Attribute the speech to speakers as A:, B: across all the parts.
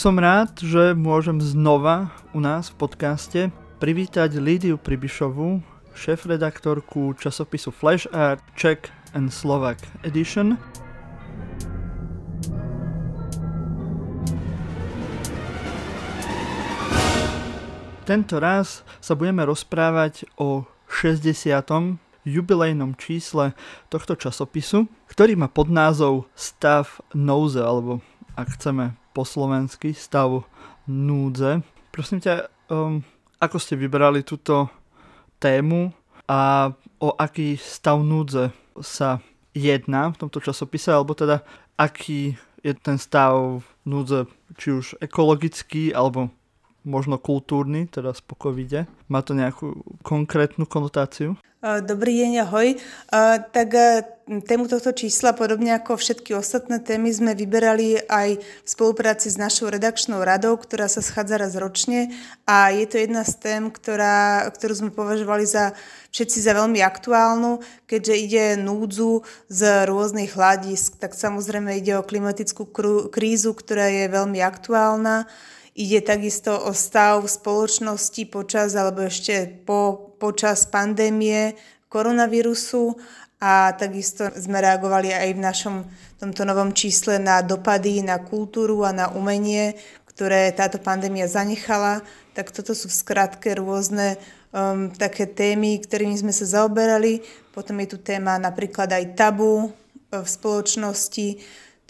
A: Som rád, že môžem znova u nás v podcaste privítať Lídiu Pribišovú, šéf-redaktorku časopisu Flash Art Czech and Slovak Edition. Tento raz sa budeme rozprávať o 60 jubilejnom čísle tohto časopisu, ktorý má pod názov Stav nouze, alebo ak chceme po slovensky, stav núdze. Prosím ťa, um, ako ste vybrali túto tému a o aký stav núdze sa jedná v tomto časopise, alebo teda aký je ten stav núdze, či už ekologický, alebo možno kultúrny, teda po covide. Má to nejakú konkrétnu konotáciu?
B: Dobrý deň, ahoj. Tak tému tohto čísla, podobne ako všetky ostatné témy, sme vyberali aj v spolupráci s našou redakčnou radou, ktorá sa schádza raz ročne a je to jedna z tém, ktorá, ktorú sme považovali za všetci za veľmi aktuálnu, keďže ide núdzu z rôznych hľadisk, tak samozrejme ide o klimatickú krízu, ktorá je veľmi aktuálna. Ide takisto o stav spoločnosti počas alebo ešte po, počas pandémie koronavírusu a takisto sme reagovali aj v našom tomto novom čísle na dopady na kultúru a na umenie, ktoré táto pandémia zanechala. Tak toto sú v skratke rôzne um, také témy, ktorými sme sa zaoberali. Potom je tu téma napríklad aj tabu v spoločnosti,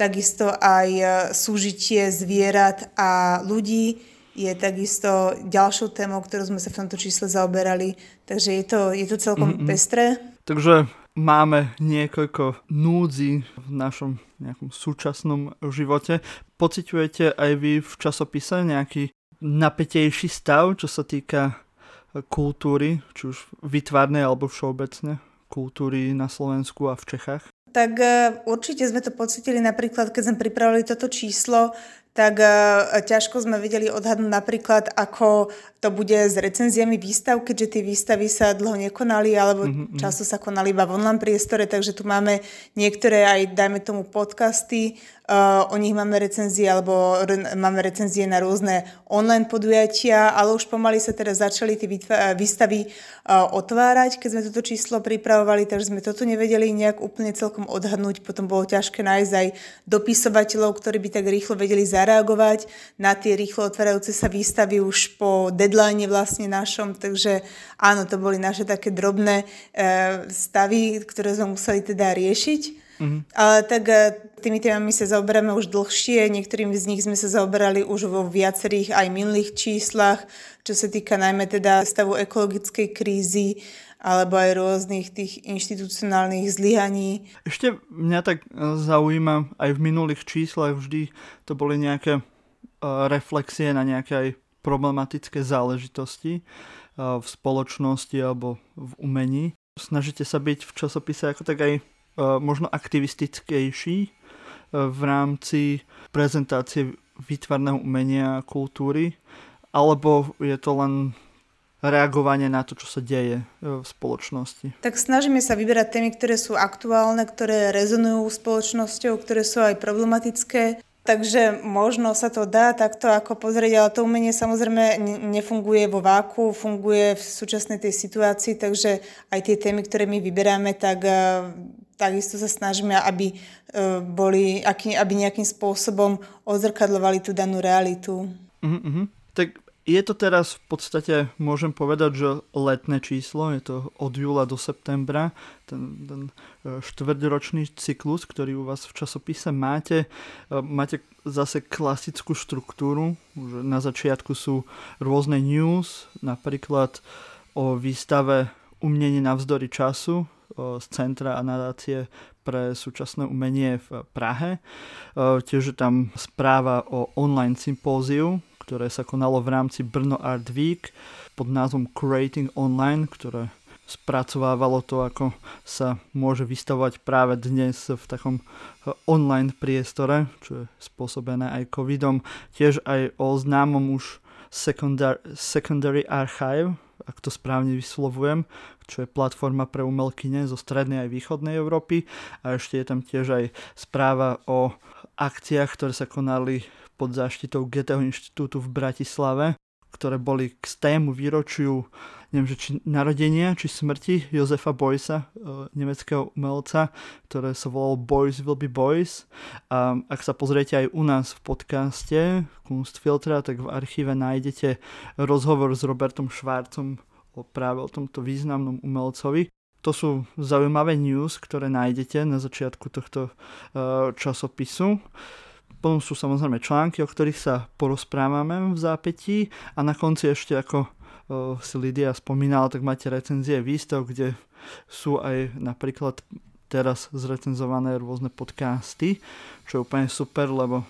B: Takisto aj e, súžitie zvierat a ľudí je takisto ďalšou témou, ktorú sme sa v tomto čísle zaoberali. Takže je to, je to celkom mm-hmm. pestré.
A: Takže máme niekoľko núdzi v našom nejakom súčasnom živote. Pociťujete aj vy v časopise nejaký napätejší stav, čo sa týka kultúry, či už vytvárnej alebo všeobecne kultúry na Slovensku a v Čechách?
B: Tak e, určite sme to pocitili napríklad, keď sme pripravili toto číslo, tak e, ťažko sme vedeli odhadnúť napríklad, ako to bude s recenziami výstav, keďže tie výstavy sa dlho nekonali, alebo mm-hmm. často sa konali iba v online priestore, takže tu máme niektoré aj, dajme tomu, podcasty, o nich máme recenzie alebo máme recenzie na rôzne online podujatia, ale už pomaly sa teda začali tie výstavy uh, otvárať, keď sme toto číslo pripravovali, takže sme toto nevedeli nejak úplne celkom odhadnúť. Potom bolo ťažké nájsť aj dopisovateľov, ktorí by tak rýchlo vedeli zareagovať na tie rýchlo otvárajúce sa výstavy už po deadline vlastne našom, takže áno, to boli naše také drobné stavy, ktoré sme museli teda riešiť. Mm-hmm. Ale tak e, tými témami sa zaoberáme už dlhšie, niektorými z nich sme sa zaoberali už vo viacerých aj minulých číslach, čo sa týka najmä teda stavu ekologickej krízy, alebo aj rôznych tých inštitucionálnych zlyhaní.
A: Ešte mňa tak e, zaujíma, aj v minulých číslach vždy to boli nejaké uh, reflexie na nejaké aj problematické záležitosti v spoločnosti alebo v umení. Snažíte sa byť v časopise ako tak aj E, možno aktivistickejší e, v rámci prezentácie výtvarného umenia a kultúry, alebo je to len reagovanie na to, čo sa deje e, v spoločnosti.
B: Tak snažíme sa vyberať témy, ktoré sú aktuálne, ktoré rezonujú spoločnosťou, ktoré sú aj problematické. Takže možno sa to dá takto ako pozrieť, ale to umenie samozrejme nefunguje vo váku, funguje v súčasnej tej situácii, takže aj tie témy, ktoré my vyberáme, tak takisto sa snažíme, aby, e, boli, aby nejakým spôsobom odzrkadlovali tú danú realitu.
A: Uh-huh. Tak je to teraz v podstate, môžem povedať, že letné číslo, je to od júla do septembra, ten, ten e, štvrťročný cyklus, ktorý u vás v časopise máte. E, máte zase klasickú štruktúru, že na začiatku sú rôzne news, napríklad o výstave Umnenie navzdory času, z Centra a nadácie pre súčasné umenie v Prahe. Tiež je tam správa o online sympóziu, ktoré sa konalo v rámci Brno Art Week pod názvom Creating Online, ktoré spracovávalo to, ako sa môže vystavovať práve dnes v takom online priestore, čo je spôsobené aj covidom. Tiež aj o známom už secondary, secondary archive, ak to správne vyslovujem, čo je platforma pre umelkyne zo strednej aj východnej Európy. A ešte je tam tiež aj správa o akciách, ktoré sa konali pod záštitou Goetheho inštitútu v Bratislave, ktoré boli k stému výročiu neviem, že či narodenia, či smrti Josefa Boysa, e, nemeckého umelca, ktoré sa volalo Boys will be Boys. A ak sa pozriete aj u nás v podcaste Kunstfiltra, tak v archíve nájdete rozhovor s Robertom Švárcom o práve o tomto významnom umelcovi. To sú zaujímavé news, ktoré nájdete na začiatku tohto e, časopisu. Potom sú samozrejme články, o ktorých sa porozprávame v zápätí a na konci ešte ako si Lidia spomínala, tak máte recenzie výstav, kde sú aj napríklad teraz zrecenzované rôzne podcasty, čo je úplne super, lebo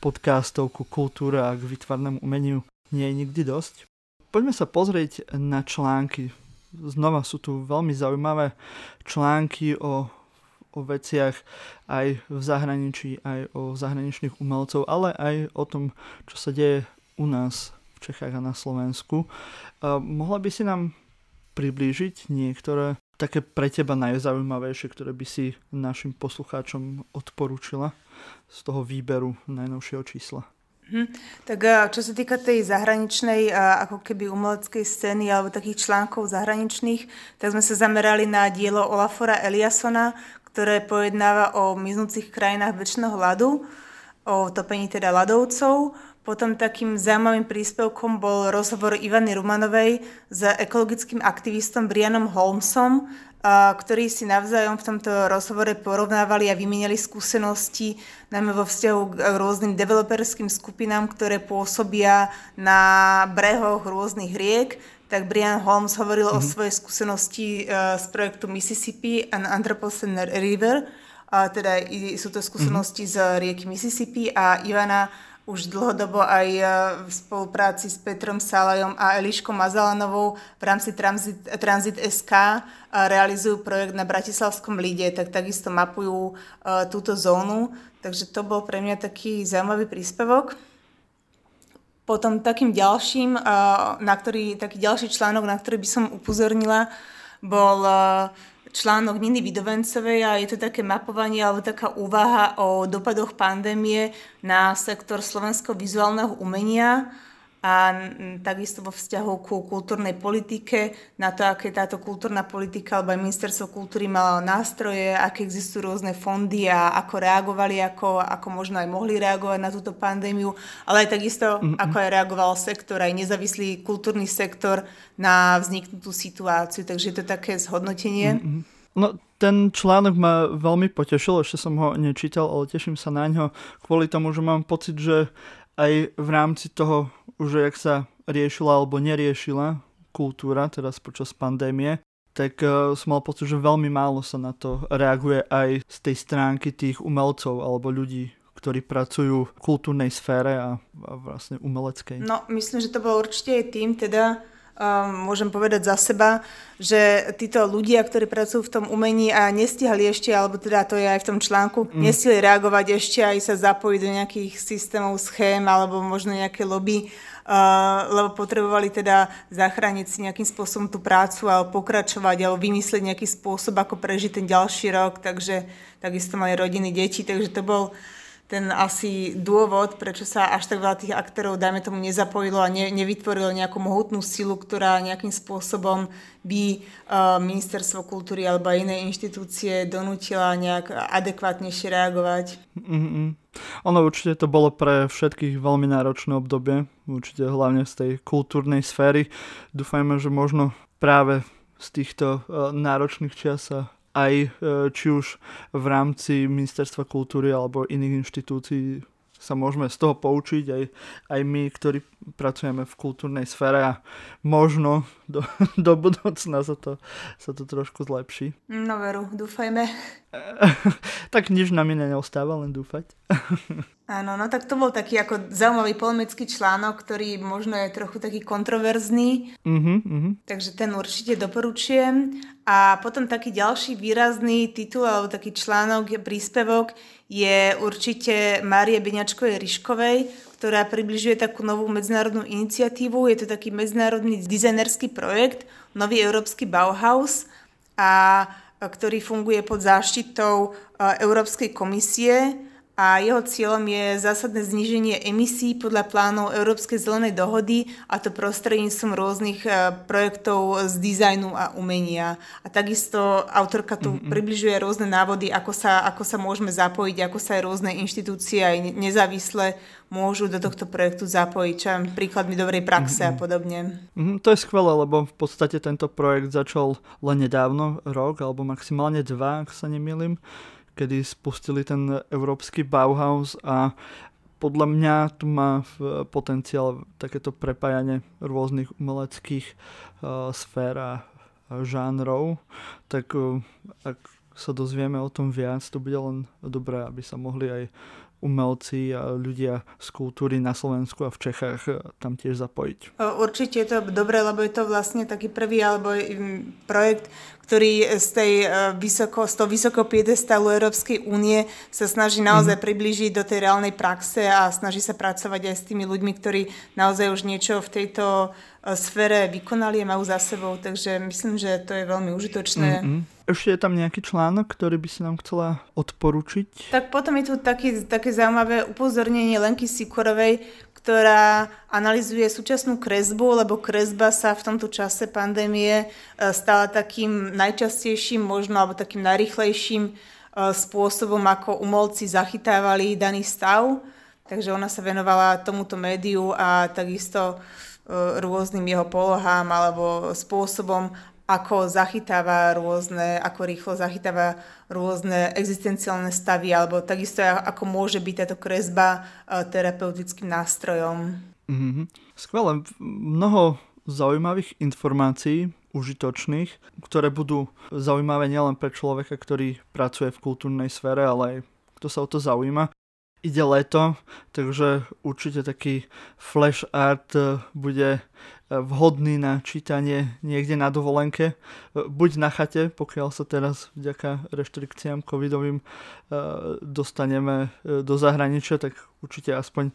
A: podcastov ku kultúre a k vytvarnému umeniu nie je nikdy dosť. Poďme sa pozrieť na články. Znova sú tu veľmi zaujímavé články o o veciach aj v zahraničí, aj o zahraničných umelcov, ale aj o tom, čo sa deje u nás v Čechách a na Slovensku. Mohla by si nám priblížiť niektoré také pre teba najzaujímavejšie, ktoré by si našim poslucháčom odporúčila z toho výberu najnovšieho čísla?
B: Hm. Tak čo sa týka tej zahraničnej ako keby umeleckej scény alebo takých článkov zahraničných, tak sme sa zamerali na dielo Olafora Eliasona, ktoré pojednáva o miznúcich krajinách väčšného ľadu, o topení teda ľadovcov. Potom takým zaujímavým príspevkom bol rozhovor Ivany Rumanovej s ekologickým aktivistom Brianom Holmesom, ktorí si navzájom v tomto rozhovore porovnávali a vymieniali skúsenosti najmä vo vzťahu k rôznym developerským skupinám, ktoré pôsobia na brehoch rôznych riek. Tak Brian Holmes hovoril mm-hmm. o mhm. svojej skúsenosti z projektu Mississippi and Anthropocene River, a teda sú to skúsenosti mm-hmm. z rieky Mississippi a Ivana už dlhodobo aj e, v spolupráci s Petrom Salajom a Eliškou Mazalanovou v rámci Transit, Transit SK e, realizujú projekt na Bratislavskom líde, tak takisto mapujú túto zónu. Takže to bol pre mňa taký zaujímavý príspevok. Potom takým ďalším, na ktorý, taký ďalší článok, na ktorý by som upozornila, bol článok Niny Vidovencovej a je to také mapovanie alebo taká úvaha o dopadoch pandémie na sektor slovenského vizuálneho umenia a takisto vo vzťahu ku kultúrnej politike, na to, aké táto kultúrna politika alebo aj ministerstvo kultúry malo nástroje, aké existujú rôzne fondy a ako reagovali, ako, ako možno aj mohli reagovať na túto pandémiu, ale aj takisto, mm-hmm. ako aj reagoval sektor, aj nezávislý kultúrny sektor na vzniknutú situáciu. Takže je to také zhodnotenie. Mm-hmm.
A: No, ten článok ma veľmi potešil, ešte som ho nečítal, ale teším sa na ňo kvôli tomu, že mám pocit, že aj v rámci toho, že jak sa riešila alebo neriešila kultúra, teraz počas pandémie, tak uh, som mal pocit, že veľmi málo sa na to reaguje aj z tej stránky tých umelcov alebo ľudí, ktorí pracujú v kultúrnej sfére a, a vlastne umeleckej.
B: No, myslím, že to bolo určite aj tým, teda um, môžem povedať za seba, že títo ľudia, ktorí pracujú v tom umení a nestihali ešte, alebo teda to je aj v tom článku, mm. nestihli reagovať ešte aj sa zapojiť do nejakých systémov, schém alebo možno nejaké lobby, uh, lebo potrebovali teda zachrániť si nejakým spôsobom tú prácu alebo pokračovať alebo vymyslieť nejaký spôsob, ako prežiť ten ďalší rok, takže takisto mali rodiny, deti, takže to bol ten asi dôvod, prečo sa až tak veľa tých aktérov, dajme tomu, nezapojilo a ne, nevytvorilo nejakú mohutnú silu, ktorá nejakým spôsobom by uh, ministerstvo kultúry alebo iné inštitúcie donútila nejak adekvátnejšie reagovať.
A: Mm-hmm. Ono určite to bolo pre všetkých veľmi náročné obdobie, určite hlavne z tej kultúrnej sféry. Dúfajme, že možno práve z týchto uh, náročných čas sa aj e, či už v rámci Ministerstva kultúry alebo iných inštitúcií sa môžeme z toho poučiť aj, aj my, ktorí pracujeme v kultúrnej sfére a možno do, do budúcna sa to, sa to trošku zlepší.
B: No veru, dúfajme.
A: tak nič nám iné neostáva, len dúfať.
B: Áno, no tak to bol taký ako zaujímavý polemický článok, ktorý možno je trochu taký kontroverzný. Uh-huh, uh-huh. Takže ten určite doporučujem. A potom taký ďalší výrazný titul alebo taký článok, príspevok je určite Márie Beňačkovej Ryškovej, ktorá približuje takú novú medzinárodnú iniciatívu. Je to taký medzinárodný dizajnerský projekt, nový európsky Bauhaus, a, ktorý funguje pod záštitou Európskej komisie a jeho cieľom je zásadné zníženie emisí podľa plánov Európskej zelenej dohody a to prostredníctvom rôznych e, projektov z dizajnu a umenia. A takisto autorka tu mm-hmm. približuje rôzne návody, ako sa, ako sa môžeme zapojiť, ako sa aj rôzne inštitúcie aj nezávislé môžu do tohto projektu zapojiť, čo príkladmi dobrej praxe mm-hmm. a podobne.
A: Mm-hmm, to je skvelé, lebo v podstate tento projekt začal len nedávno, rok alebo maximálne dva, ak sa nemýlim kedy spustili ten európsky Bauhaus a podľa mňa tu má potenciál takéto prepájanie rôznych umeleckých uh, sfér a žánrov, tak uh, ak sa dozvieme o tom viac, to bude len dobré, aby sa mohli aj umelci a ľudia z kultúry na Slovensku a v Čechách e, tam tiež zapojiť.
B: Určite je to dobré, lebo je to vlastne taký prvý alebo projekt, ktorý z, tej e, vysoko, z toho vysokého piedestalu Európskej únie sa snaží naozaj mm-hmm. priblížiť do tej reálnej praxe a snaží sa pracovať aj s tými ľuďmi, ktorí naozaj už niečo v tejto sfére vykonali a majú za sebou, takže myslím, že to je veľmi užitočné. Mm-hmm.
A: Ešte je tam nejaký článok, ktorý by si nám chcela odporučiť?
B: Tak potom je tu taký, také zaujímavé upozornenie Lenky Sikorovej, ktorá analizuje súčasnú kresbu, lebo kresba sa v tomto čase pandémie e, stala takým najčastejším možno, alebo takým najrychlejším e, spôsobom, ako umelci zachytávali daný stav. Takže ona sa venovala tomuto médiu a takisto e, rôznym jeho polohám alebo spôsobom, ako zachytáva rôzne, ako rýchlo zachytáva rôzne existenciálne stavy, alebo takisto ako môže byť táto kresba e, terapeutickým nástrojom.
A: Mm-hmm. Skvelé. Mnoho zaujímavých informácií, užitočných, ktoré budú zaujímavé nielen pre človeka, ktorý pracuje v kultúrnej sfére, ale aj kto sa o to zaujíma. Ide leto, takže určite taký flash art e, bude vhodný na čítanie niekde na dovolenke, buď na chate, pokiaľ sa teraz vďaka reštrikciám covidovým e, dostaneme e, do zahraničia, tak určite aspoň e,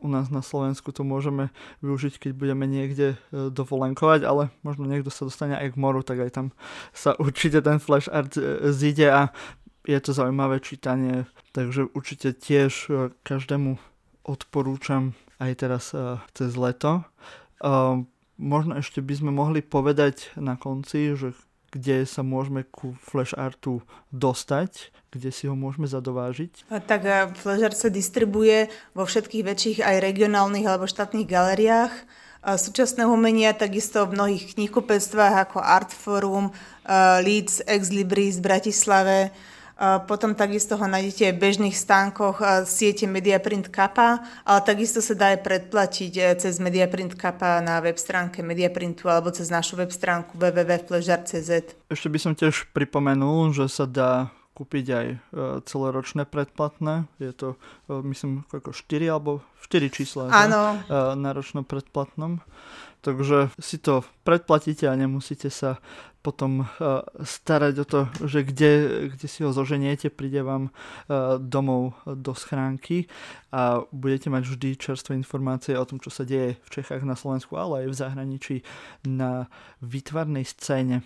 A: u nás na Slovensku to môžeme využiť, keď budeme niekde dovolenkovať, ale možno niekto sa dostane aj k moru, tak aj tam sa určite ten flash art zíde a je to zaujímavé čítanie, takže určite tiež každému odporúčam aj teraz cez leto. Uh, možno ešte by sme mohli povedať na konci, že kde sa môžeme ku flash artu dostať, kde si ho môžeme zadovážiť?
B: Tak flash art sa distribuje vo všetkých väčších aj regionálnych alebo štátnych galeriách súčasného umenia, takisto v mnohých knihkupectvách ako Artforum, Leeds, Ex Libris Bratislave, potom takisto ho nájdete v bežných stánkoch siete Mediaprint Kappa, ale takisto sa dá aj predplatiť e, cez Mediaprint Kappa na web stránke Mediaprintu alebo cez našu web stránku www.fležar.cz.
A: Ešte by som tiež pripomenul, že sa dá kúpiť aj e, celoročné predplatné. Je to, e, myslím, ako 4 alebo 4 čísla
B: Áno.
A: na ročnom predplatnom. Takže si to predplatíte a nemusíte sa potom starať o to, že kde, kde si ho zoženiete, príde vám domov do schránky a budete mať vždy čerstvé informácie o tom, čo sa deje v Čechách, na Slovensku, ale aj v zahraničí na výtvarnej scéne.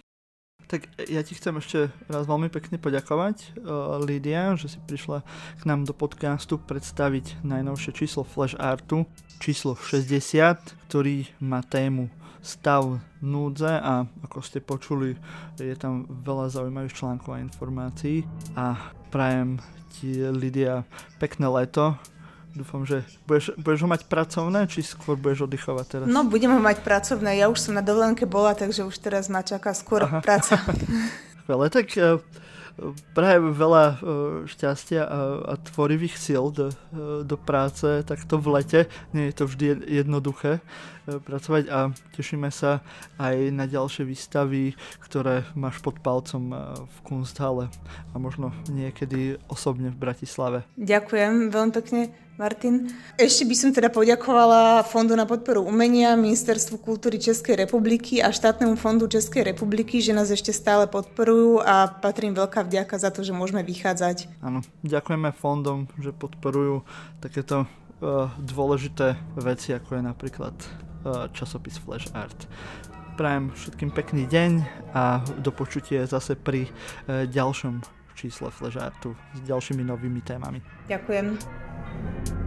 A: Tak ja ti chcem ešte raz veľmi pekne poďakovať, uh, Lídia, že si prišla k nám do podcastu predstaviť najnovšie číslo Flash Artu, číslo 60, ktorý má tému stav núdze a ako ste počuli, je tam veľa zaujímavých článkov a informácií a prajem ti Lidia pekné leto. Dúfam, že budeš, budeš ho mať pracovné, či skôr budeš oddychovať teraz?
B: No, budem ho mať pracovné. Ja už som na dovolenke bola, takže už teraz ma čaká skôr Aha. práca.
A: Veľa, tak uh, prajem veľa e, šťastia a, a tvorivých síl do, e, do práce takto v lete. Nie je to vždy jednoduché e, pracovať a tešíme sa aj na ďalšie výstavy, ktoré máš pod palcom v Kunsthalle a možno niekedy osobne v Bratislave.
B: Ďakujem veľmi pekne. Martin. Ešte by som teda poďakovala Fondu na podporu umenia, Ministerstvu kultúry Českej republiky a štátnemu fondu Českej republiky, že nás ešte stále podporujú a patrím veľká vďaka za to, že môžeme vychádzať.
A: Áno, ďakujeme fondom, že podporujú takéto uh, dôležité veci, ako je napríklad uh, časopis Flash Art. Prajem všetkým pekný deň a do počutie zase pri uh, ďalšom čísle Fležartu s ďalšími novými témami.
B: Ďakujem. thank you